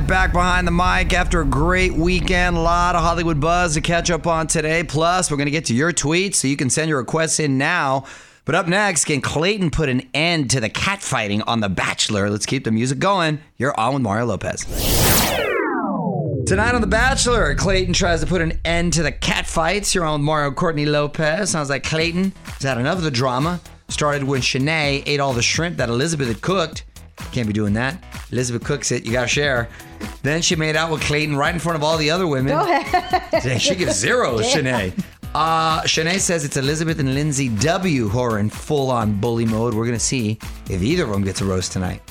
back behind the mic after a great weekend. A lot of Hollywood buzz to catch up on today. Plus, we're going to get to your tweets, so you can send your requests in now. But up next, can Clayton put an end to the catfighting on The Bachelor? Let's keep the music going. You're on with Mario Lopez. Tonight on The Bachelor, Clayton tries to put an end to the catfights. You're on with Mario Courtney Lopez. Sounds like Clayton is had enough of the drama. Started when Shanae ate all the shrimp that Elizabeth had cooked. Can't be doing that. Elizabeth cooks it. You gotta share. Then she made out with Clayton right in front of all the other women. Go ahead. She gives zero to Shanae. Uh, Shanae says it's Elizabeth and Lyndsey W who are in full on bully mode. We're gonna see if either of them gets a roast tonight.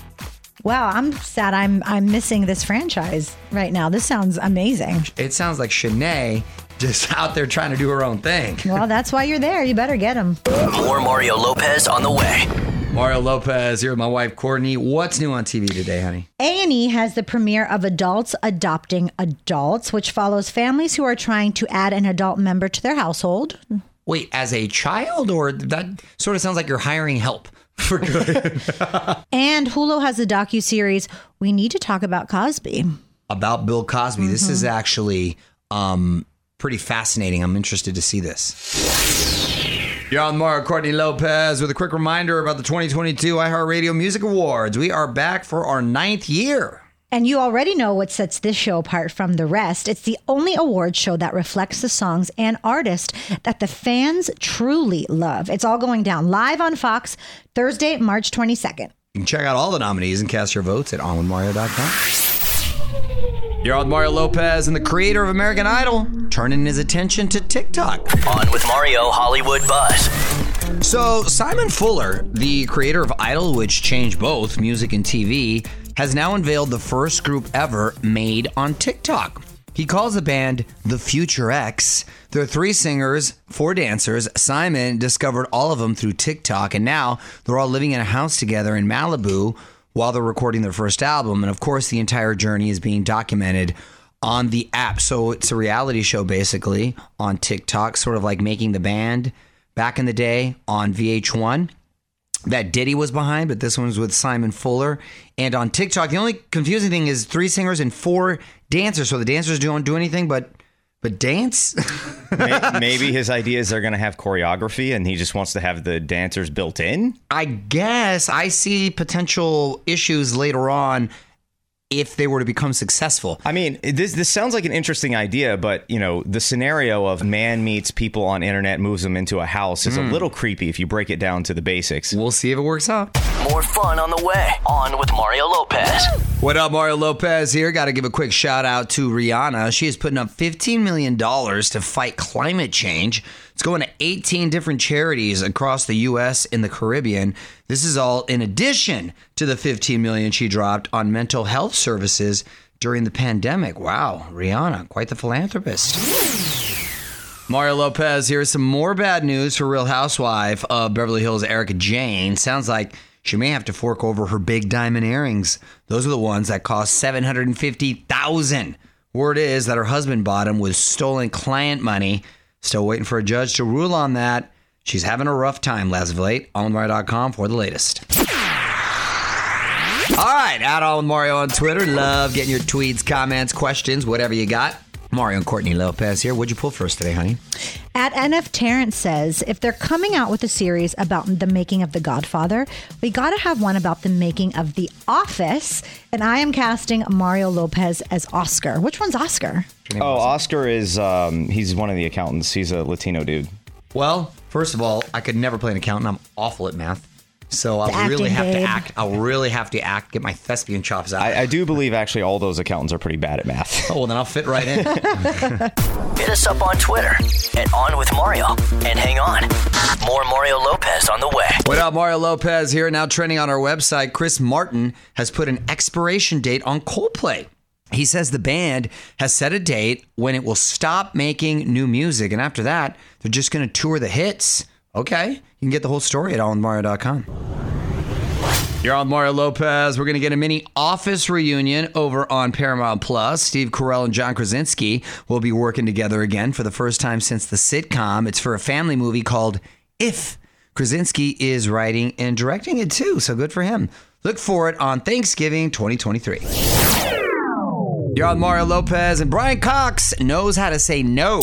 Wow, I'm sad. I'm I'm missing this franchise right now. This sounds amazing. It sounds like Shanae just out there trying to do her own thing. Well, that's why you're there. You better get him. More Mario Lopez on the way. Mario Lopez here with my wife Courtney. What's new on TV today, honey? A&E has the premiere of Adults Adopting Adults, which follows families who are trying to add an adult member to their household. Wait, as a child, or that sort of sounds like you're hiring help for good And Hulu has the docu series We Need to Talk About Cosby. about Bill Cosby. This is actually um, pretty fascinating. I'm interested to see this. You're on Mario Courtney Lopez with a quick reminder about the 2022 iHeartRadio Music Awards. We are back for our ninth year. And you already know what sets this show apart from the rest. It's the only award show that reflects the songs and artists that the fans truly love. It's all going down live on Fox Thursday, March 22nd. You can check out all the nominees and cast your votes at onwithmario.com. You're on with Mario Lopez and the creator of American Idol, turning his attention to TikTok. On with Mario Hollywood Buzz. So, Simon Fuller, the creator of Idol, which changed both music and TV, has now unveiled the first group ever made on TikTok. He calls the band The Future X. There are three singers, four dancers. Simon discovered all of them through TikTok, and now they're all living in a house together in Malibu while they're recording their first album. And of course, the entire journey is being documented on the app. So it's a reality show basically on TikTok, sort of like making the band back in the day on VH1 that Diddy was behind, but this one's with Simon Fuller. And on TikTok, the only confusing thing is three singers and four dancers. So the dancers don't do anything but but dance. Maybe his ideas are going to have choreography and he just wants to have the dancers built in. I guess I see potential issues later on if they were to become successful. I mean, this this sounds like an interesting idea, but you know, the scenario of man meets people on internet, moves them into a house is a hmm. little creepy if you break it down to the basics. We'll see if it works out. More fun on the way. On with Mario Lopez. What up, Mario Lopez here. Got to give a quick shout out to Rihanna. She is putting up $15 million to fight climate change. It's going to 18 different charities across the U.S. and the Caribbean. This is all in addition to the 15 million she dropped on mental health services during the pandemic. Wow, Rihanna, quite the philanthropist. Mario Lopez, here's some more bad news for Real Housewife of Beverly Hills, Erika Jayne. Sounds like she may have to fork over her big diamond earrings. Those are the ones that cost 750000 Word is that her husband bought them with stolen client money. Still waiting for a judge to rule on that. She's having a rough time, as of late. For the latest. All right, at all with Mario on Twitter. Love getting your tweets, comments, questions, whatever you got. Mario and Courtney Lopez here. What'd you pull for us today, honey? At NF Terrence says, if they're coming out with a series about the making of The Godfather, we got to have one about the making of The Office. And I am casting Mario Lopez as Oscar. Which one's Oscar? Oh, Oscar is um, he's one of the accountants. He's a Latino dude. Well, first of all, I could never play an accountant. I'm awful at math. So I'll really have to act. I'll really have to act, get my thespian chops out. I, I do believe actually all those accountants are pretty bad at math. oh, well, then I'll fit right in. Hit us up on Twitter at On with Mario. And hang on. More Mario Lopez on the way. what up, Mario Lopez here. Now trending on our website, Chris Martin has put an expiration date on Coldplay. He says the band has set a date when it will stop making new music, and after that, they're just going to tour the hits. Okay, you can get the whole story at allmario.com. You're on Mario Lopez. We're going to get a mini office reunion over on Paramount Plus. Steve Carell and John Krasinski will be working together again for the first time since the sitcom. It's for a family movie called If. Krasinski is writing and directing it too, so good for him. Look for it on Thanksgiving 2023. You're on Mario Lopez, and Brian Cox knows how to say no.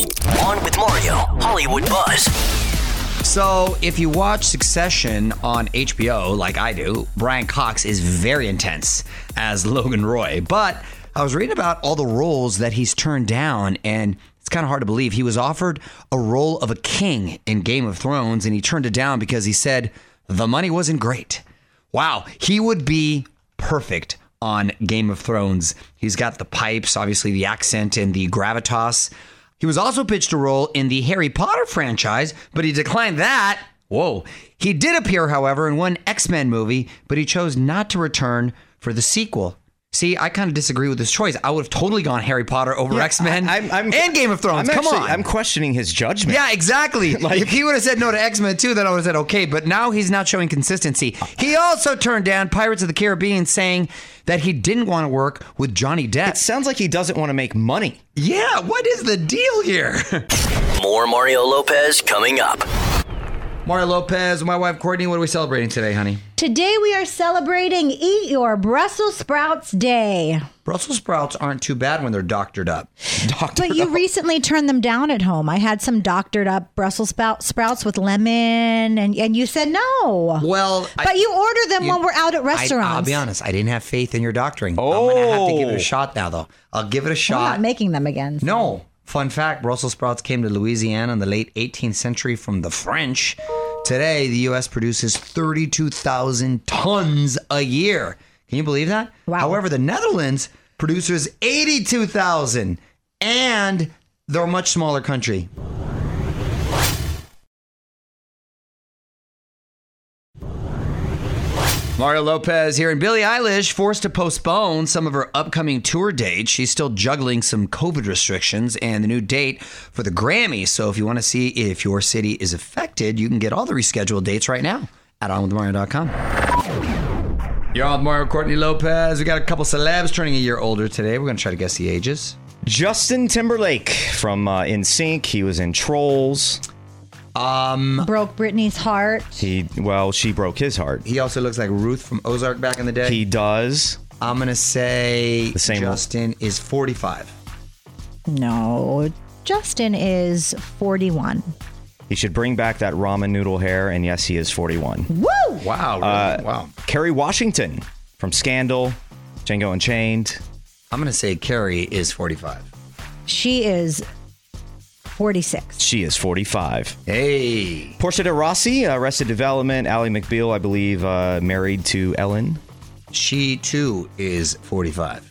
On with Mario, Hollywood Buzz. So, if you watch Succession on HBO, like I do, Brian Cox is very intense as Logan Roy. But I was reading about all the roles that he's turned down, and it's kind of hard to believe. He was offered a role of a king in Game of Thrones, and he turned it down because he said the money wasn't great. Wow, he would be perfect on Game of Thrones. He's got the pipes, obviously, the accent and the gravitas. He was also pitched a role in the Harry Potter franchise, but he declined that. Whoa. He did appear, however, in one X Men movie, but he chose not to return for the sequel. See, I kind of disagree with his choice. I would have totally gone Harry Potter over X Men I'm- I'm- and Game of Thrones. I'm Come actually- on. I'm questioning his judgment. Yeah, exactly. Like- if he would have said no to X Men too, then I would have said okay. But now he's not showing consistency. He also turned down Pirates of the Caribbean, saying that he didn't want to work with Johnny Depp. It sounds like he doesn't want to make money. yeah, what is the deal here? More Mario Lopez coming up. Mario Lopez, my wife Courtney. What are we celebrating today, honey? Today we are celebrating Eat Your Brussels Sprouts Day. Brussels sprouts aren't too bad when they're doctored up. Doctor. But you recently turned them down at home. I had some doctored up Brussels spout, sprouts with lemon, and, and you said no. Well, but you order them when we're out at restaurants. I, restaurants. will be honest. I didn't have faith in your doctoring. I'm gonna have to give it Oh. a shot now, though. I'll give it a I'm shot. not making them again. No. Fun fact Brussels sprouts came to Louisiana in the late 18th century from the French. Today, the U.S. produces 32,000 tons a year. Can you believe that? Wow. However, the Netherlands produces 82,000, and they're a much smaller country. Mario Lopez here, and Billie Eilish forced to postpone some of her upcoming tour dates. She's still juggling some COVID restrictions and the new date for the Grammys. So if you want to see if your city is affected, you can get all the rescheduled dates right now at onwithmario.com. You're on with Mario Courtney Lopez. We got a couple celebs turning a year older today. We're going to try to guess the ages. Justin Timberlake from uh, NSYNC. He was in Trolls. Um, broke Britney's heart. He well, she broke his heart. He also looks like Ruth from Ozark back in the day. He does. I'm going to say The same- Justin is 45. No. Justin is 41. He should bring back that ramen noodle hair. And yes, he is 41. Woo! Wow. Really? Uh, wow. Kerry Washington from Scandal, Django Unchained. I'm going to say Kerry is 45. She is 46. She is 45. Hey. Portia de Rossi, Arrested Development. Ally McBeal, I believe, uh, married to Ellen. She too is 45.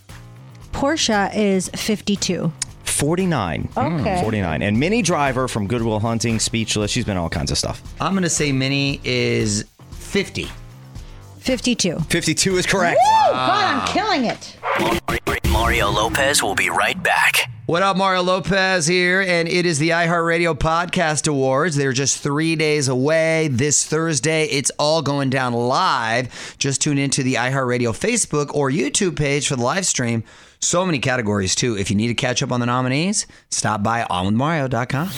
Portia is 52. 49. Okay. 49. And Minnie Driver from Good Will Hunting, Speechless. She's been all kinds of stuff. I'm going to say Minnie is 50. 52. 52 is correct. Oh, God, I'm killing it. Mario Lopez will be right back. What up, Mario Lopez here, and it is the iHeartRadio Podcast Awards. They're just three days away. This Thursday, it's all going down live. Just tune into the iHeartRadio Facebook or YouTube page for the live stream. So many categories, too. If you need to catch up on the nominees, stop by onwithmario.com.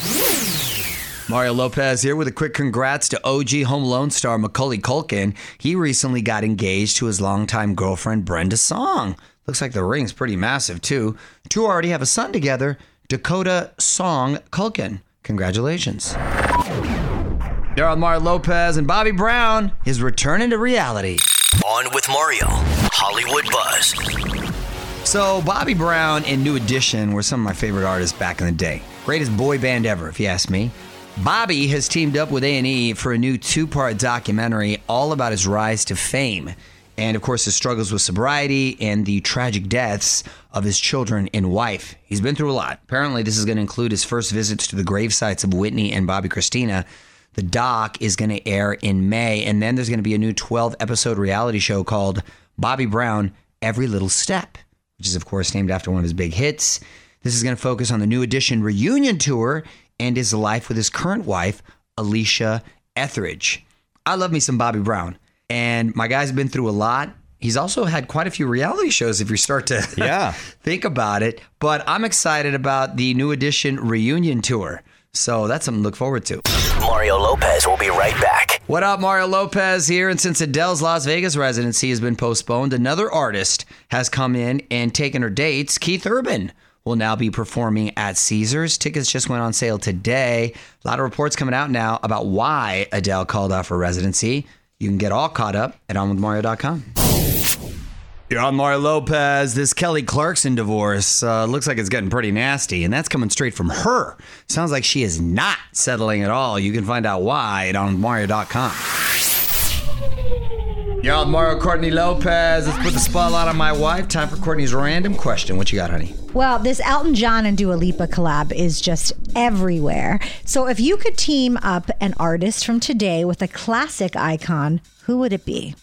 Mario Lopez here with a quick congrats to OG Home Alone star Macaulay Culkin. He recently got engaged to his longtime girlfriend Brenda Song. Looks like the ring's pretty massive too. Two already have a son together, Dakota Song Culkin. Congratulations. On Mario Lopez and Bobby Brown is returning to reality. On with Mario, Hollywood Buzz. So, Bobby Brown and New Edition were some of my favorite artists back in the day. Greatest boy band ever, if you ask me. Bobby has teamed up with A&E for a new two-part documentary all about his rise to fame and of course his struggles with sobriety and the tragic deaths of his children and wife. He's been through a lot. Apparently this is going to include his first visits to the grave sites of Whitney and Bobbi Kristina. The doc is going to air in May and then there's going to be a new 12 episode reality show called Bobby Brown Every Little Step which is, of course, named after one of his big hits. This is going to focus on the New Edition reunion tour and his life with his current wife, Alicia Etheredge. I love me some Bobby Brown, and my guy's been through a lot. He's also had quite a few reality shows if you start to Yeah. think about it. But I'm excited about the New Edition reunion tour. So that's something to look forward to. Mario Lopez will be right back. What up, Mario Lopez here. And since Adele's Las Vegas residency has been postponed, another artist has come in and taken her dates. Keith Urban will now be performing at Caesars. Tickets just went on sale today. A lot of reports coming out now about why Adele called off her residency. You can get all caught up at OnWithMario.com. You're on Mario Lopez. This Kelly Clarkson divorce uh, looks like it's getting pretty nasty, and that's coming straight from her. Sounds like she is not settling at all. You can find out why at OnMario.com. You're on Mario Courtney Lopez. Let's put the spotlight on my wife. Time for Courtney's random question. What you got, honey? Well, this Elton John and Dua Lipa collab is just everywhere. So if you could team up an artist from today with a classic icon, who would it be?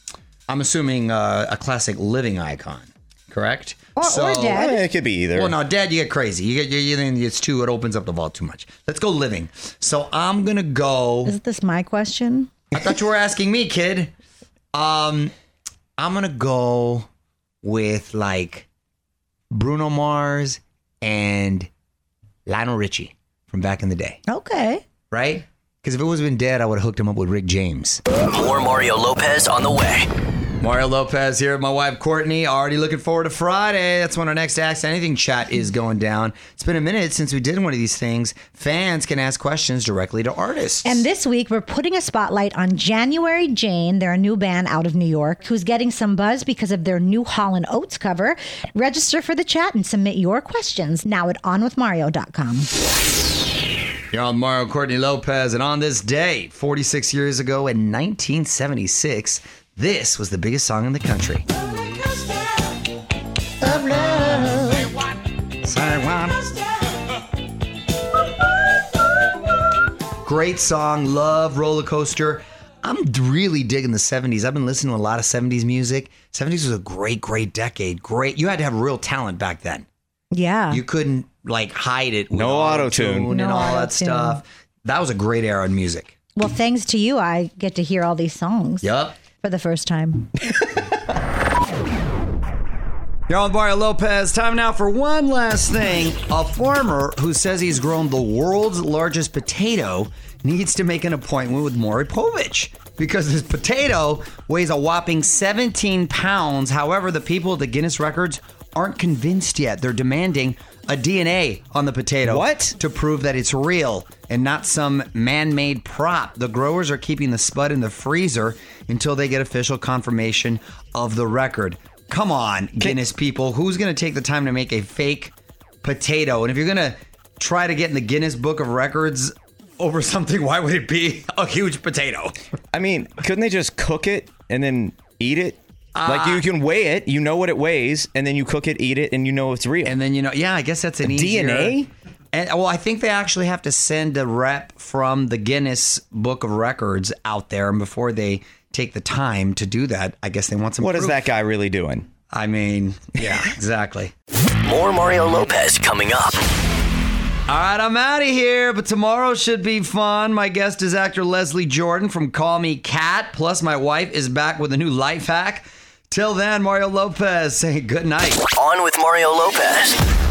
I'm assuming uh, a classic living icon, correct? Or, or dead. Eh, it could be either. Well, no, Dad, you get crazy. You get you, you think it's too. It opens up the vault too much. Let's go living. So I'm gonna go. Is this my question? I thought you were asking me, kid. Um, I'm gonna go with like Bruno Mars and Lionel Richie from back in the day, Okay. right? Because if it was been dead, I would have hooked him up with Rick James. More Mario Lopez on the way. Mario Lopez here, my wife Courtney. Already looking forward to Friday. That's when our next Ask Anything chat is going down. It's been a minute since we did one of these things. Fans can ask questions directly to artists. And this week, we're putting a spotlight on January Jane. They're a new band out of New York who's getting some buzz because of their new Hall and Oates cover. Register for the chat and submit your questions now at onwithmario.com. You're on Mario Courtney Lopez, and on this day, 46 years ago in 1976, this was the biggest song in the country. Great song, love roller coaster. I'm really digging the 70s. I've been listening to a lot of 70s music. 70s was a great, great decade. Great. You had to have real talent back then. Yeah. You couldn't like hide it. With No auto-tune. auto-tune and No all that auto-tune. stuff. That was a great era in music. well, thanks to you, I get to hear all these songs Yup. For the first time. You're on Lopez. Time now for one last thing. A farmer who says he's grown the world's largest potato needs to make an appointment with Maury Povich because his potato weighs a whopping 17 pounds. However, the people at the Guinness Records aren't convinced yet. They're demanding a DNA on the potato. What? To prove that it's real and not some man made prop. The growers are keeping the spud in the freezer until they get official confirmation of the record. Come on, Guinness people. Who's going to take the time to make a fake potato? And if you're going to try to get in the Guinness Book of Records over something, why would it be a huge potato? I mean, couldn't they just cook it and then eat it? Like you ah. can weigh it, you know what it weighs, and then you cook it, eat it, and you know it's real. And then you know, yeah, I guess that's an easier. DNA? And well, I think they actually have to send a rep from the Guinness Book of Records out there, and before they take the time to do that, I guess they want some. what is proof. that guy really doing? I mean, yeah, exactly. More Mario Lopez coming up. All right, I'm out of here, but tomorrow should be fun. My guest is actor Leslie Jordan from Call Me Kat. Plus, my wife is back with a new life hack. Till then, Mario Lopez saying good night. On with Mario Lopez.